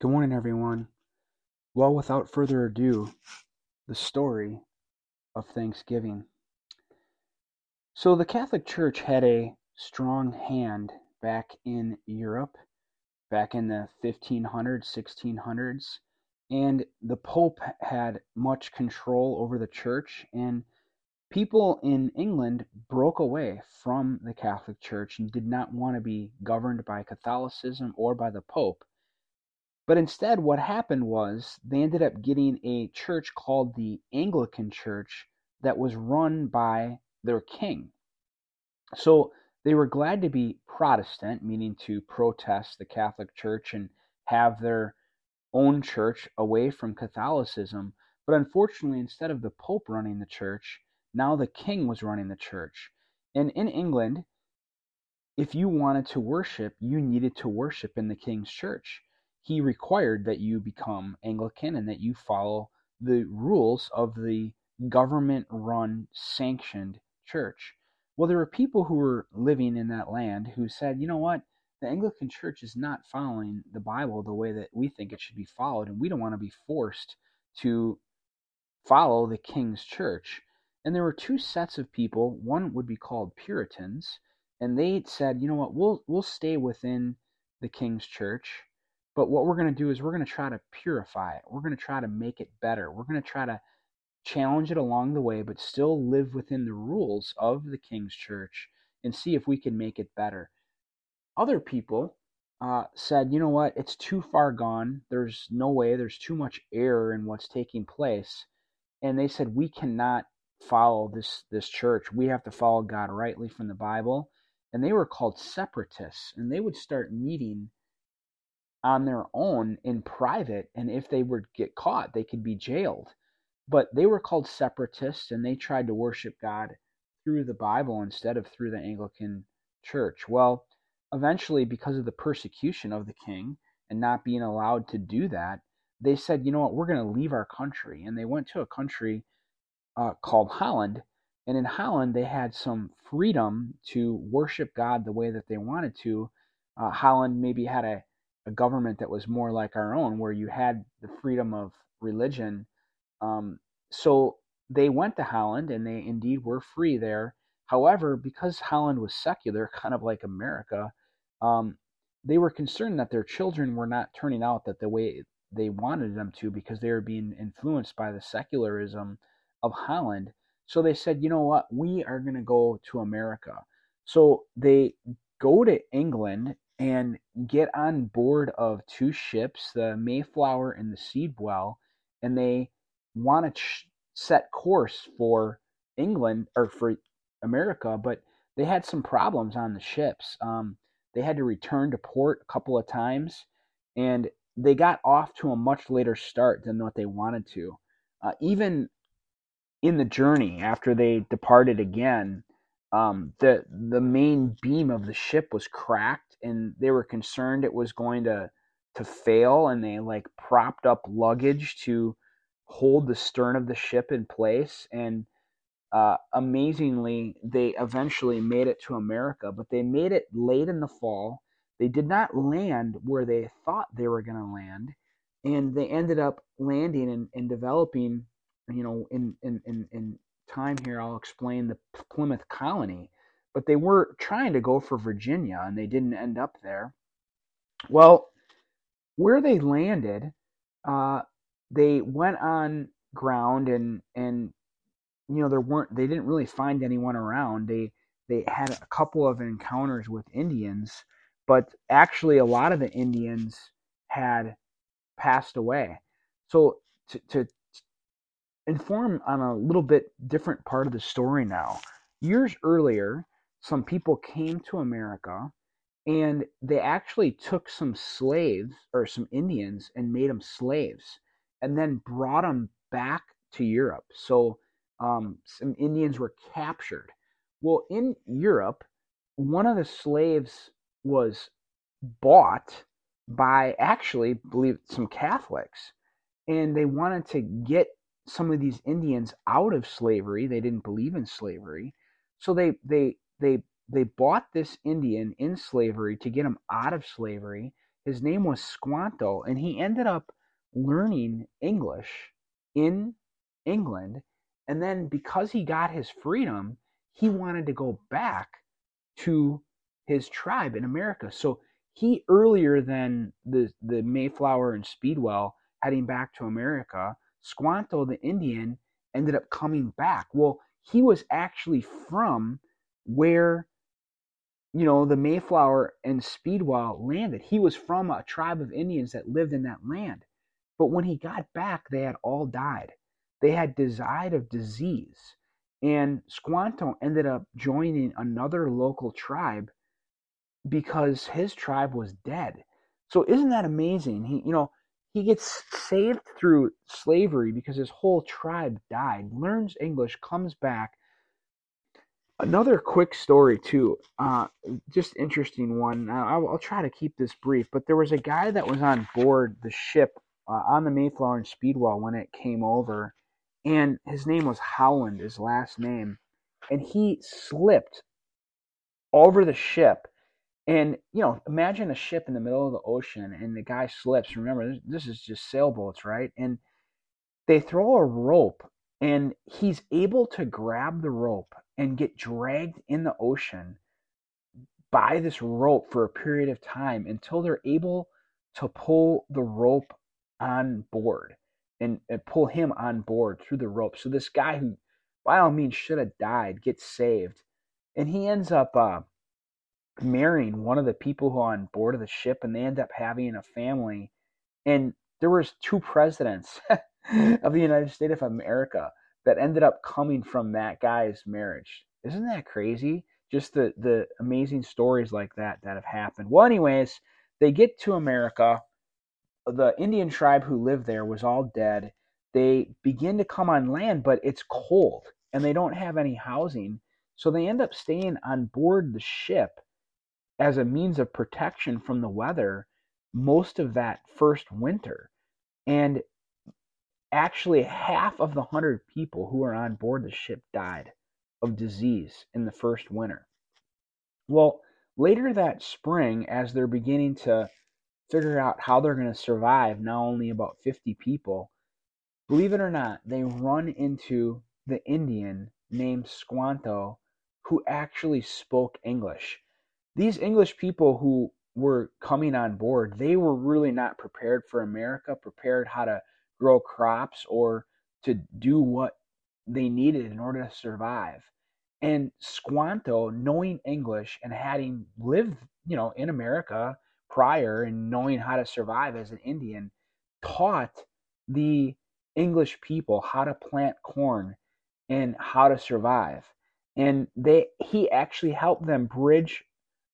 Good morning, everyone. Well, without further ado, the story of Thanksgiving. So, the Catholic Church had a strong hand back in Europe, back in the 1500s, 1600s, and the Pope had much control over the church, and people in England broke away from the Catholic Church and did not want to be governed by Catholicism or by the Pope. But instead, what happened was they ended up getting a church called the Anglican Church that was run by their king. So they were glad to be Protestant, meaning to protest the Catholic Church and have their own church away from Catholicism. But unfortunately, instead of the Pope running the church, now the king was running the church. And in England, if you wanted to worship, you needed to worship in the king's church he required that you become Anglican and that you follow the rules of the government run sanctioned church. Well, there were people who were living in that land who said, you know what? The Anglican church is not following the Bible the way that we think it should be followed, and we don't want to be forced to follow the king's church. And there were two sets of people. One would be called Puritans, and they said, you know what, we'll we'll stay within the king's church but what we're going to do is we're going to try to purify it. We're going to try to make it better. We're going to try to challenge it along the way, but still live within the rules of the King's Church and see if we can make it better. Other people uh, said, you know what, it's too far gone. There's no way, there's too much error in what's taking place. And they said, we cannot follow this, this church. We have to follow God rightly from the Bible. And they were called separatists, and they would start meeting on their own in private, and if they would get caught, they could be jailed. But they were called separatists, and they tried to worship God through the Bible instead of through the Anglican Church. Well, eventually, because of the persecution of the king and not being allowed to do that, they said, you know what, we're going to leave our country. And they went to a country uh, called Holland. And in Holland, they had some freedom to worship God the way that they wanted to. Uh, Holland maybe had a a government that was more like our own, where you had the freedom of religion. Um, so they went to Holland and they indeed were free there. However, because Holland was secular, kind of like America, um, they were concerned that their children were not turning out that the way they wanted them to because they were being influenced by the secularism of Holland. So they said, you know what, we are going to go to America. So they go to England and get on board of two ships, the Mayflower and the Speedwell, and they want to ch- set course for England or for America, but they had some problems on the ships. Um, they had to return to port a couple of times, and they got off to a much later start than what they wanted to. Uh, even in the journey after they departed again, um, the the main beam of the ship was cracked, and they were concerned it was going to to fail, and they like propped up luggage to hold the stern of the ship in place. And uh, amazingly, they eventually made it to America, but they made it late in the fall. They did not land where they thought they were going to land, and they ended up landing and, and developing, you know, in in in, in time here, I'll explain the Plymouth colony. But they were trying to go for Virginia and they didn't end up there. Well, where they landed, uh, they went on ground and and you know there weren't they didn't really find anyone around. They they had a couple of encounters with Indians, but actually a lot of the Indians had passed away. So to, to inform on a little bit different part of the story now. Years earlier, some people came to America and they actually took some slaves or some Indians and made them slaves and then brought them back to Europe. So um, some Indians were captured. Well, in Europe, one of the slaves was bought by actually believe some Catholics and they wanted to get some of these Indians out of slavery. They didn't believe in slavery, so they they they they bought this Indian in slavery to get him out of slavery, His name was Squanto, and he ended up learning English in England. And then because he got his freedom, he wanted to go back to his tribe in America. So he earlier than the the Mayflower and Speedwell heading back to America, Squanto the Indian ended up coming back. Well, he was actually from where you know the Mayflower and Speedwell landed. He was from a tribe of Indians that lived in that land. But when he got back, they had all died. They had died of disease. And Squanto ended up joining another local tribe because his tribe was dead. So isn't that amazing? He, you know, he gets saved through slavery because his whole tribe died. Learns English, comes back. Another quick story too, uh, just interesting one. I'll, I'll, try to keep this brief, but there was a guy that was on board the ship uh, on the Mayflower and Speedwell when it came over, and his name was Howland, his last name, and he slipped over the ship and you know, imagine a ship in the middle of the ocean and the guy slips. Remember, this, is just sailboats, right? And they throw a rope, and he's able to grab the rope and get dragged in the ocean by this rope for a period of time until they're able to pull the rope on board and, and pull him on board through the rope. So this guy who, by all means, should have died gets saved, and he ends up. Uh, marrying one of the people who are on board of the ship and they end up having a family. And there was two presidents of the united states of america that ended up coming from that guy's marriage. Isn't that crazy? Just the the amazing stories like that that have happened. Well anyways they get to america. The indian tribe who lived there was all dead. They begin to come on land but it's cold and they don't have any housing. So they end up staying on board the ship as a means of protection from the weather most of that first winter. And actually, half of the 100 people who were on board the ship died of disease in the first winter. Well, later that spring, as they're beginning to figure out how they're going to survive, now only about 50 people, believe it or not, they run into the Indian named Squanto who actually spoke English these English people who were coming on board, they were really not prepared for America, prepared how to grow crops or to do what they needed in order to survive. And Squanto, knowing English and having lived, you know, in America prior and knowing how to survive as an Indian, taught the English people how to plant corn and how to survive. And they he actually helped them bridge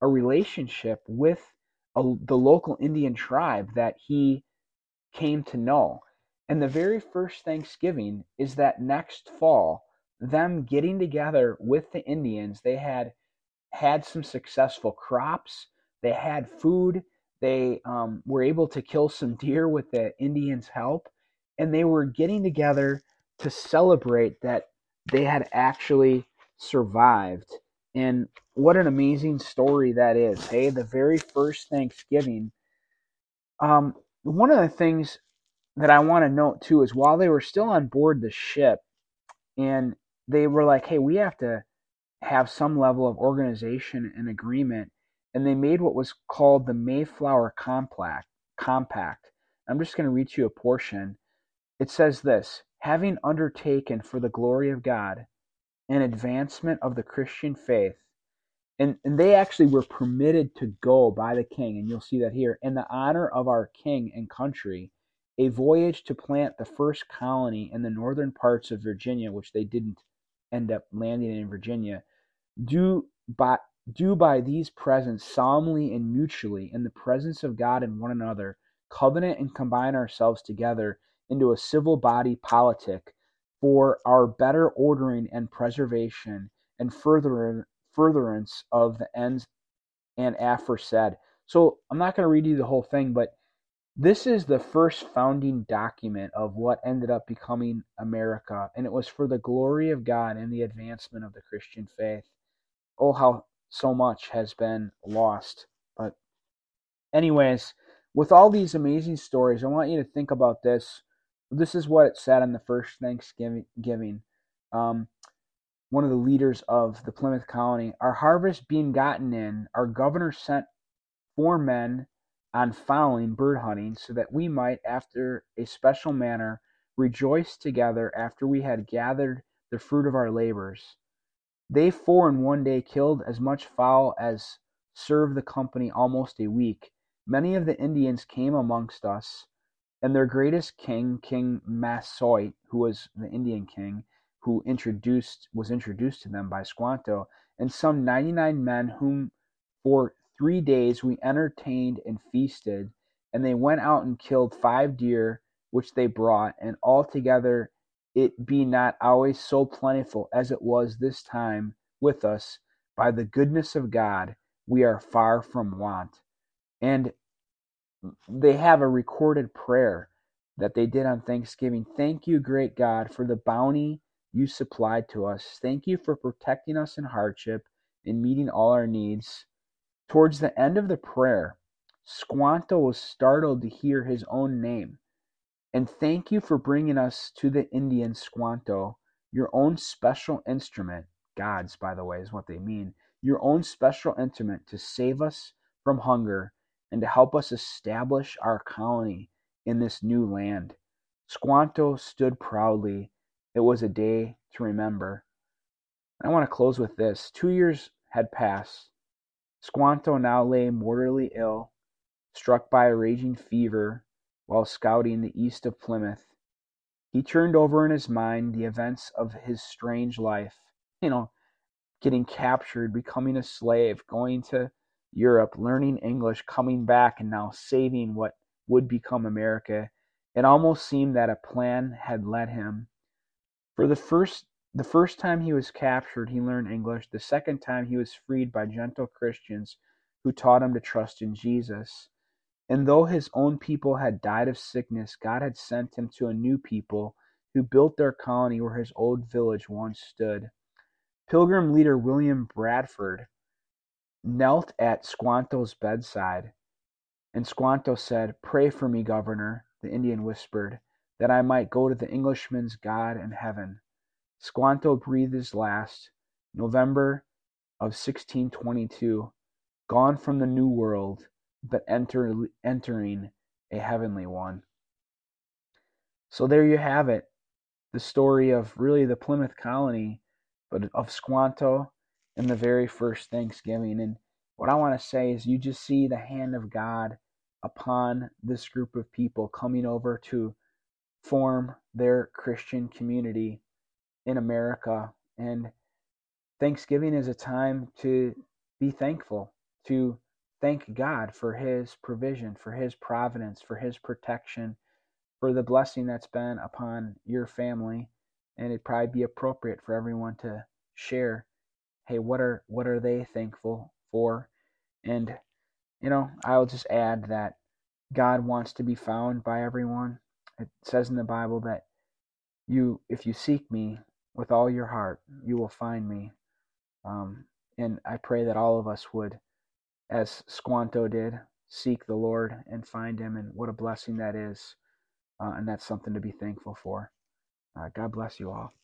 a relationship with a, the local Indian tribe that he came to know. And the very first Thanksgiving is that next fall, them getting together with the Indians, they had had some successful crops, they had food, they um, were able to kill some deer with the Indians' help, and they were getting together to celebrate that they had actually survived and what an amazing story that is. Hey, the very first Thanksgiving. Um, one of the things that I want to note too is while they were still on board the ship and they were like, hey, we have to have some level of organization and agreement. And they made what was called the Mayflower Compact. Compact. I'm just going to read you a portion. It says this Having undertaken for the glory of God and advancement of the Christian faith. And, and they actually were permitted to go by the king, and you'll see that here, in the honor of our king and country, a voyage to plant the first colony in the northern parts of Virginia, which they didn't end up landing in Virginia, do by do by these presents solemnly and mutually in the presence of God and one another, covenant and combine ourselves together into a civil body politic for our better ordering and preservation and further, furtherance of the ends and aforesaid. So I'm not going to read you the whole thing, but this is the first founding document of what ended up becoming America, and it was for the glory of God and the advancement of the Christian faith. Oh, how so much has been lost. But, anyways, with all these amazing stories, I want you to think about this. This is what it said on the first Thanksgiving. Um, one of the leaders of the Plymouth colony, our harvest being gotten in, our governor sent four men on fowling bird hunting, so that we might, after a special manner, rejoice together after we had gathered the fruit of our labors. They four in one day killed as much fowl as served the company almost a week. Many of the Indians came amongst us, and their greatest king, King Massasoit, who was the Indian king, who introduced was introduced to them by Squanto, and some ninety nine men whom for three days we entertained and feasted, and they went out and killed five deer which they brought, and altogether it be not always so plentiful as it was this time with us, by the goodness of God, we are far from want. And they have a recorded prayer that they did on Thanksgiving. Thank you, great God, for the bounty you supplied to us. Thank you for protecting us in hardship and meeting all our needs. Towards the end of the prayer, Squanto was startled to hear his own name. And thank you for bringing us to the Indian Squanto, your own special instrument. God's, by the way, is what they mean. Your own special instrument to save us from hunger and to help us establish our colony in this new land. Squanto stood proudly. It was a day to remember. I want to close with this. Two years had passed. Squanto now lay mortally ill, struck by a raging fever while scouting the east of Plymouth. He turned over in his mind the events of his strange life. You know, getting captured, becoming a slave, going to Europe, learning English, coming back, and now saving what would become America. It almost seemed that a plan had led him. For the first the first time he was captured, he learned English. The second time he was freed by gentle Christians who taught him to trust in Jesus. And though his own people had died of sickness, God had sent him to a new people who built their colony where his old village once stood. Pilgrim leader William Bradford knelt at Squanto's bedside, and Squanto said, Pray for me, Governor, the Indian whispered, that I might go to the Englishman's God in heaven. Squanto breathed his last, November of 1622, gone from the New World but enter, entering a heavenly one. So there you have it. The story of really the Plymouth colony, but of Squanto and the very first Thanksgiving. And what I want to say is you just see the hand of God upon this group of people coming over to form their Christian community in America. And Thanksgiving is a time to be thankful, to thank God for His provision, for His providence, for His protection, for the blessing that's been upon your family. And it'd probably be appropriate for everyone to share, hey, what are what are they thankful for? And you know, I'll just add that God wants to be found by everyone. It says in the Bible that you, if you seek me with all your heart, you will find me. Um, and I pray that all of us would as Squanto did, seek the Lord and find Him. And what a blessing that is. Uh, and that's something to be thankful for. Uh, God bless you all.